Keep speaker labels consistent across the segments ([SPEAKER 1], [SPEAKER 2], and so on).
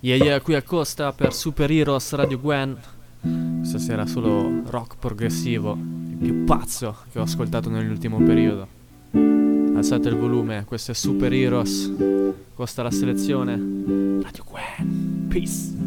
[SPEAKER 1] Yeah yeah, qui a Costa per Super Heroes Radio Gwen. Questa sera solo rock progressivo, il più pazzo che ho ascoltato nell'ultimo periodo. Alzate il volume, questo è Super Heroes. Costa la selezione. Radio Gwen. Peace.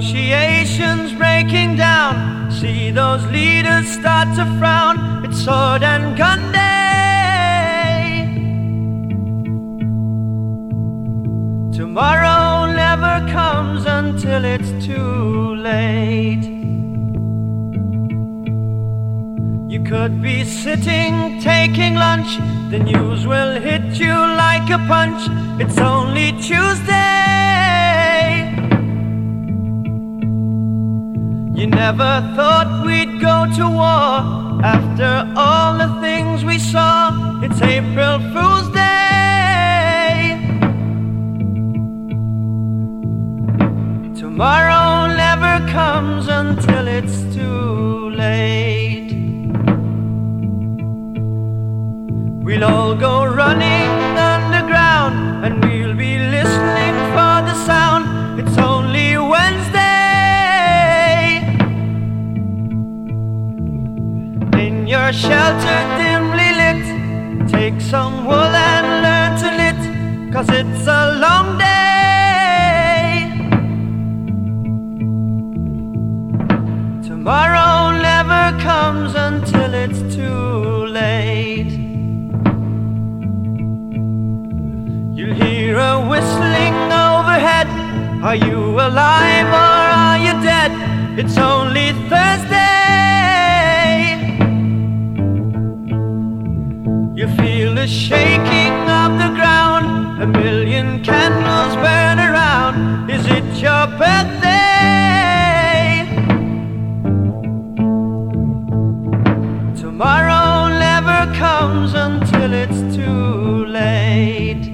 [SPEAKER 2] Negotiations breaking down. See those leaders start to frown. It's sword and gun day. Tomorrow never comes until it's too late. You could be sitting taking lunch, the news will hit you like a punch. It's only Tuesday. You never thought we'd go to war after all the things we saw. It's April Fool's Day. Tomorrow never comes until it's too late. We'll all go running underground and we'll be listening for the sound. Shelter dimly lit, take some wool and learn to knit, cause it's a long day. Tomorrow never comes until it's too late. You'll hear a whistling overhead. Are you alive or are you dead? It's only Thursday. The shaking of the ground. A million candles burn around. Is it your birthday? Tomorrow never comes until it's too late.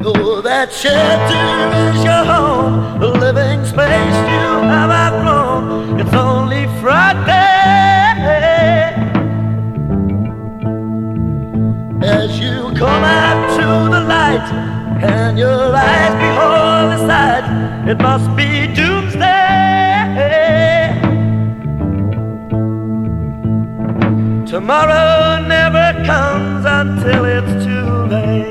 [SPEAKER 3] Oh, that shelter is your home, the living space your eyes behold the sight, it must be doomsday. Tomorrow never comes until it's too late.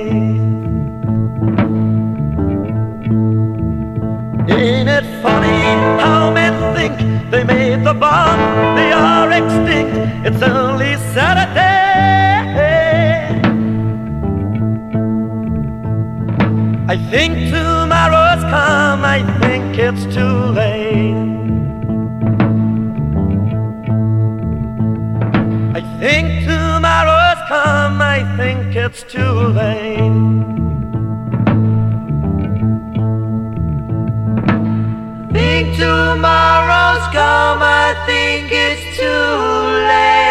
[SPEAKER 3] Ain't it funny how men think they made the bond, they are extinct. It's only Saturday. I think tomorrow's come, I think it's too late. I think tomorrow's come, I think it's too late.
[SPEAKER 2] Think tomorrow's come, I think it's too late.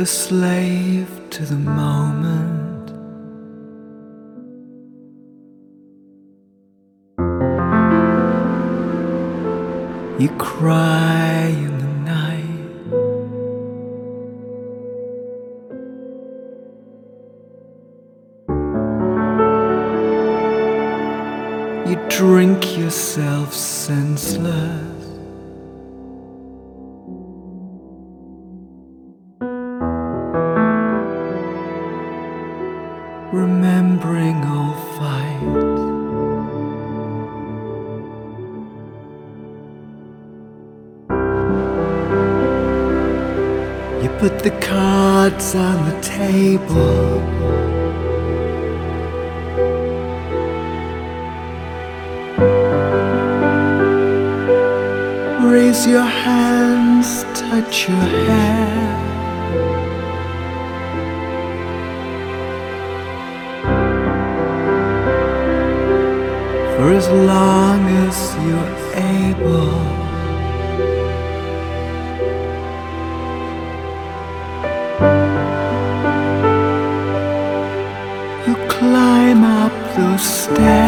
[SPEAKER 4] A slave to the moment. You cry in the night. You drink yourself senseless. Cards on the table. Up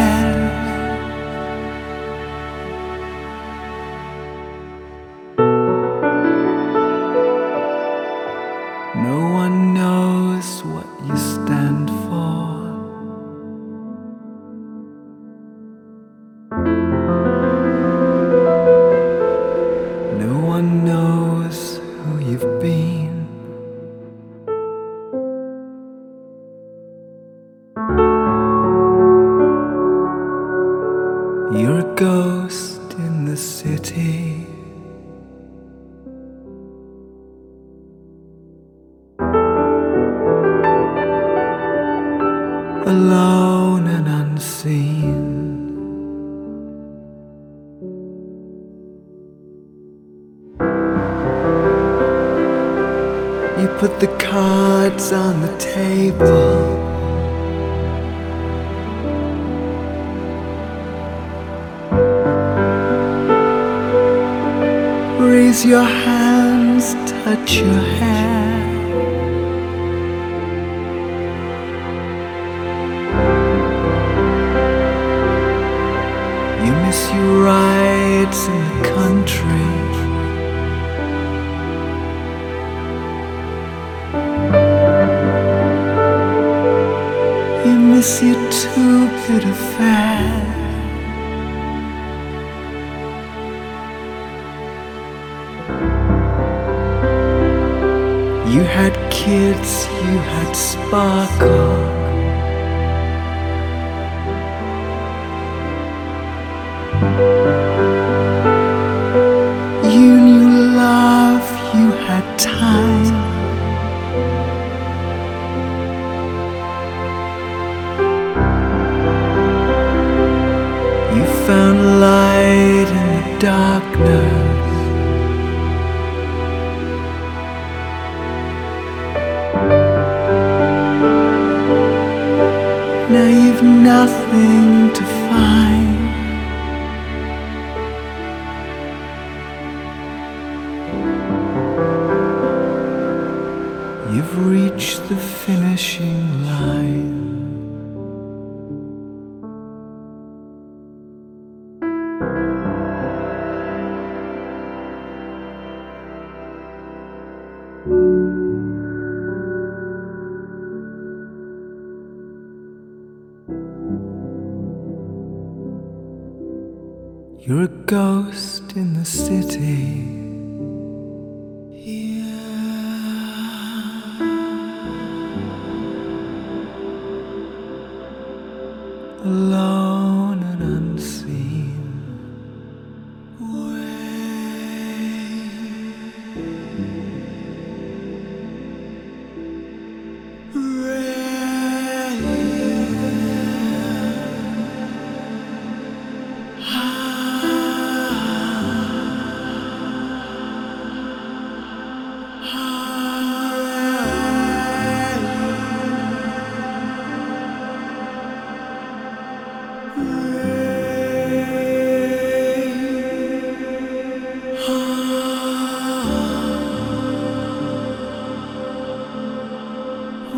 [SPEAKER 4] You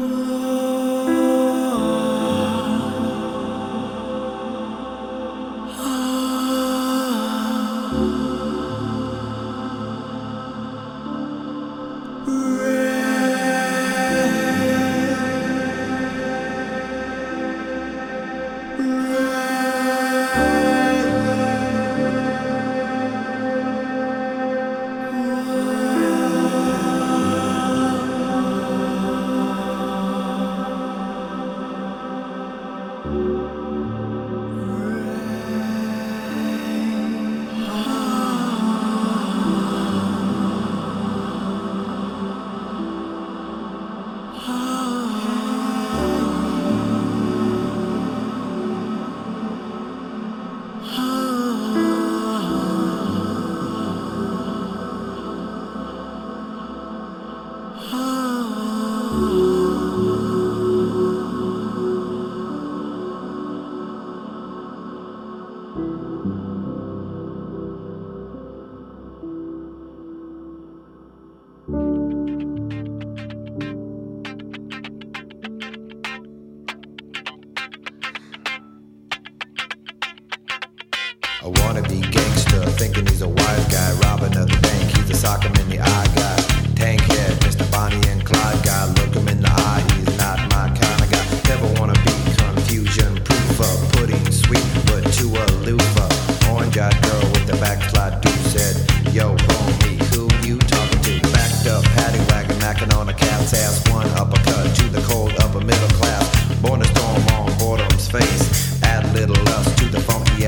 [SPEAKER 4] Oh.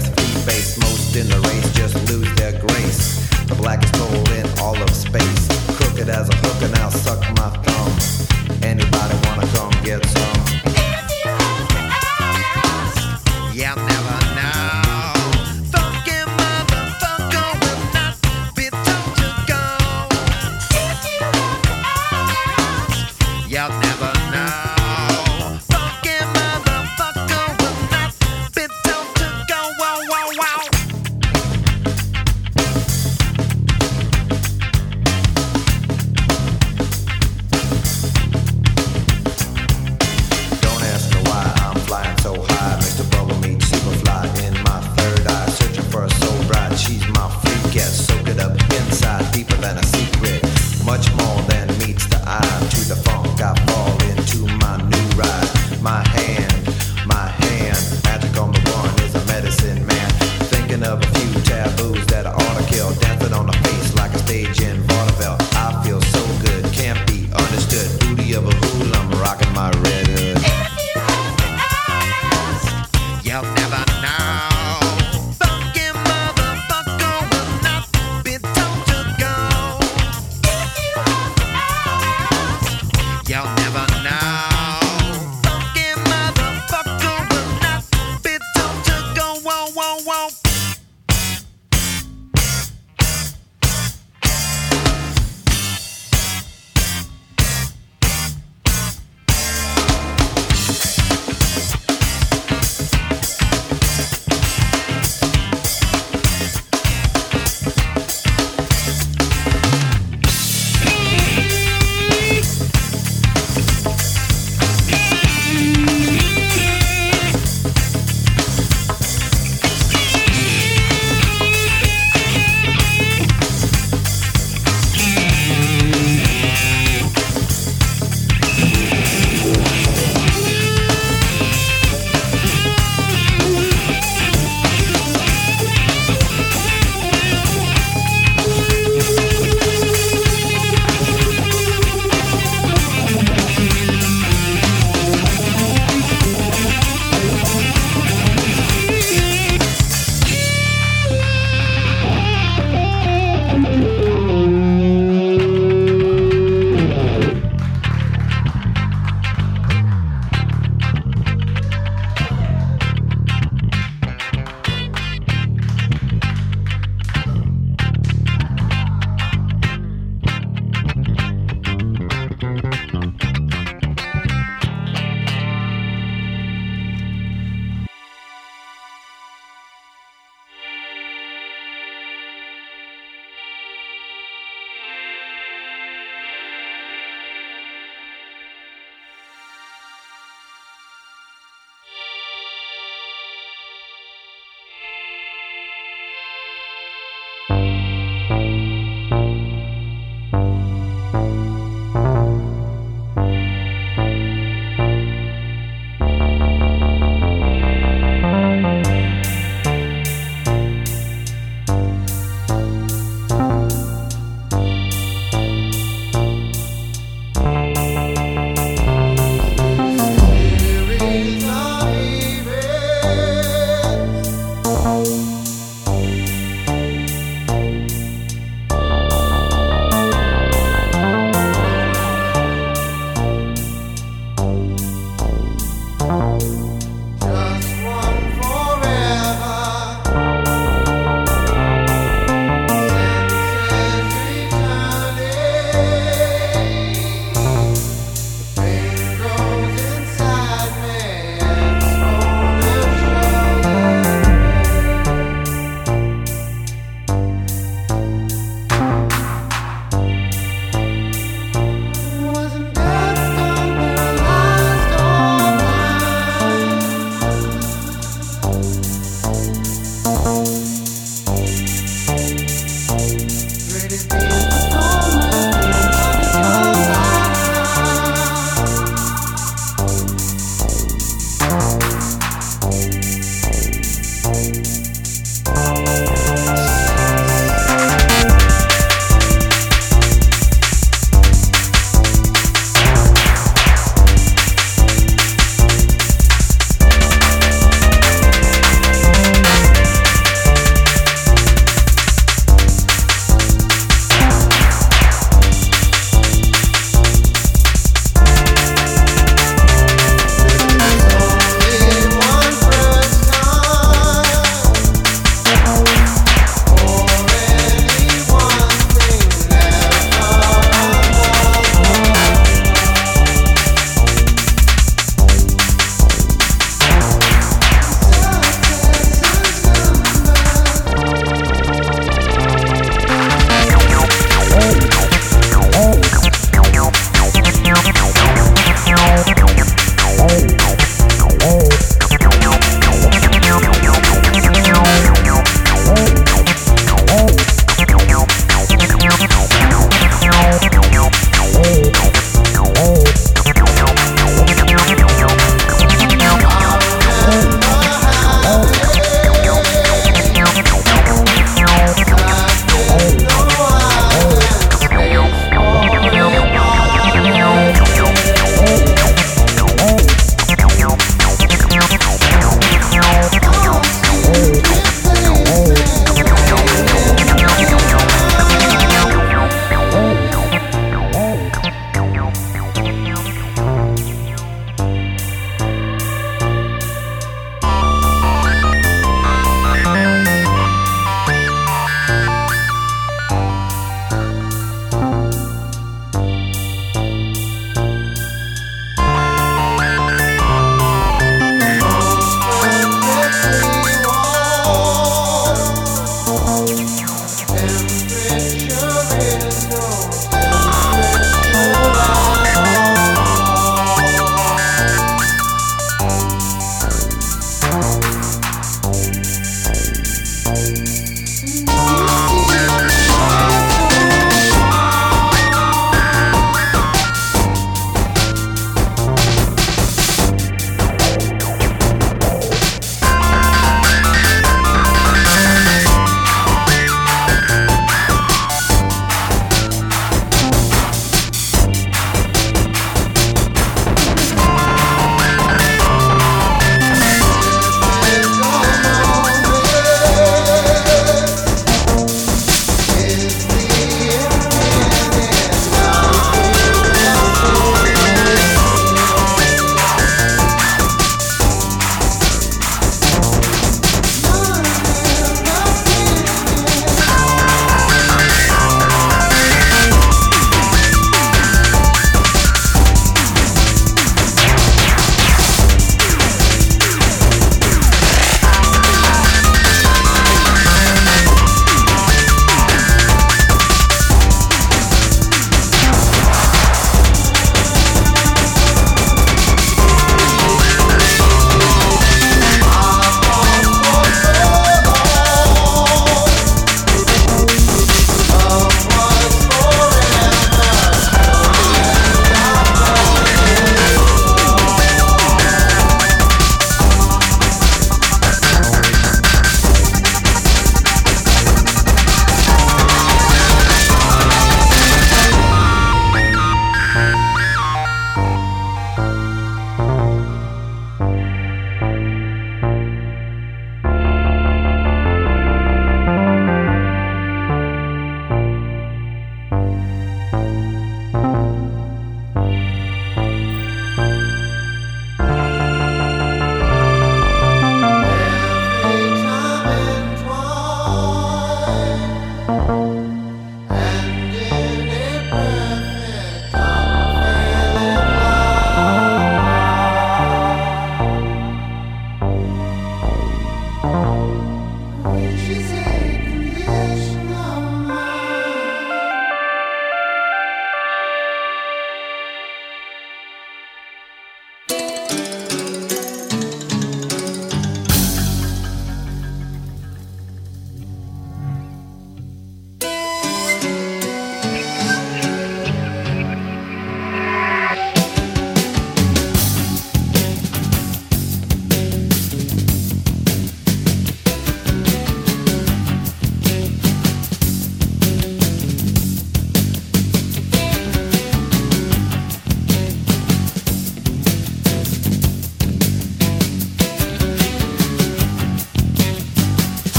[SPEAKER 4] ass food base. Most in the race just lose their grace. The blackest hole in all of space. Crooked as a hook, and
[SPEAKER 5] I'll suck my thumb. Anybody wanna come get some?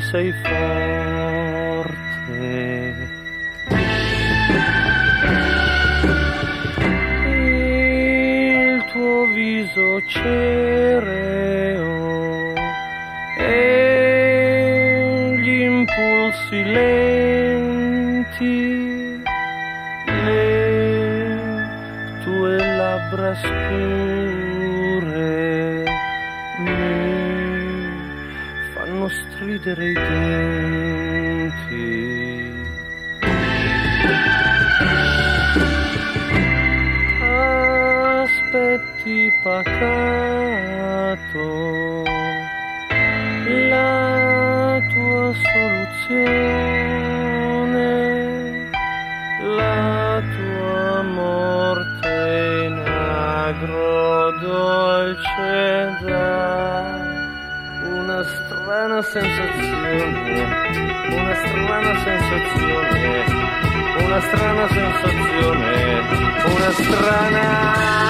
[SPEAKER 5] Sorridi, sei una strana sensazione, una strana...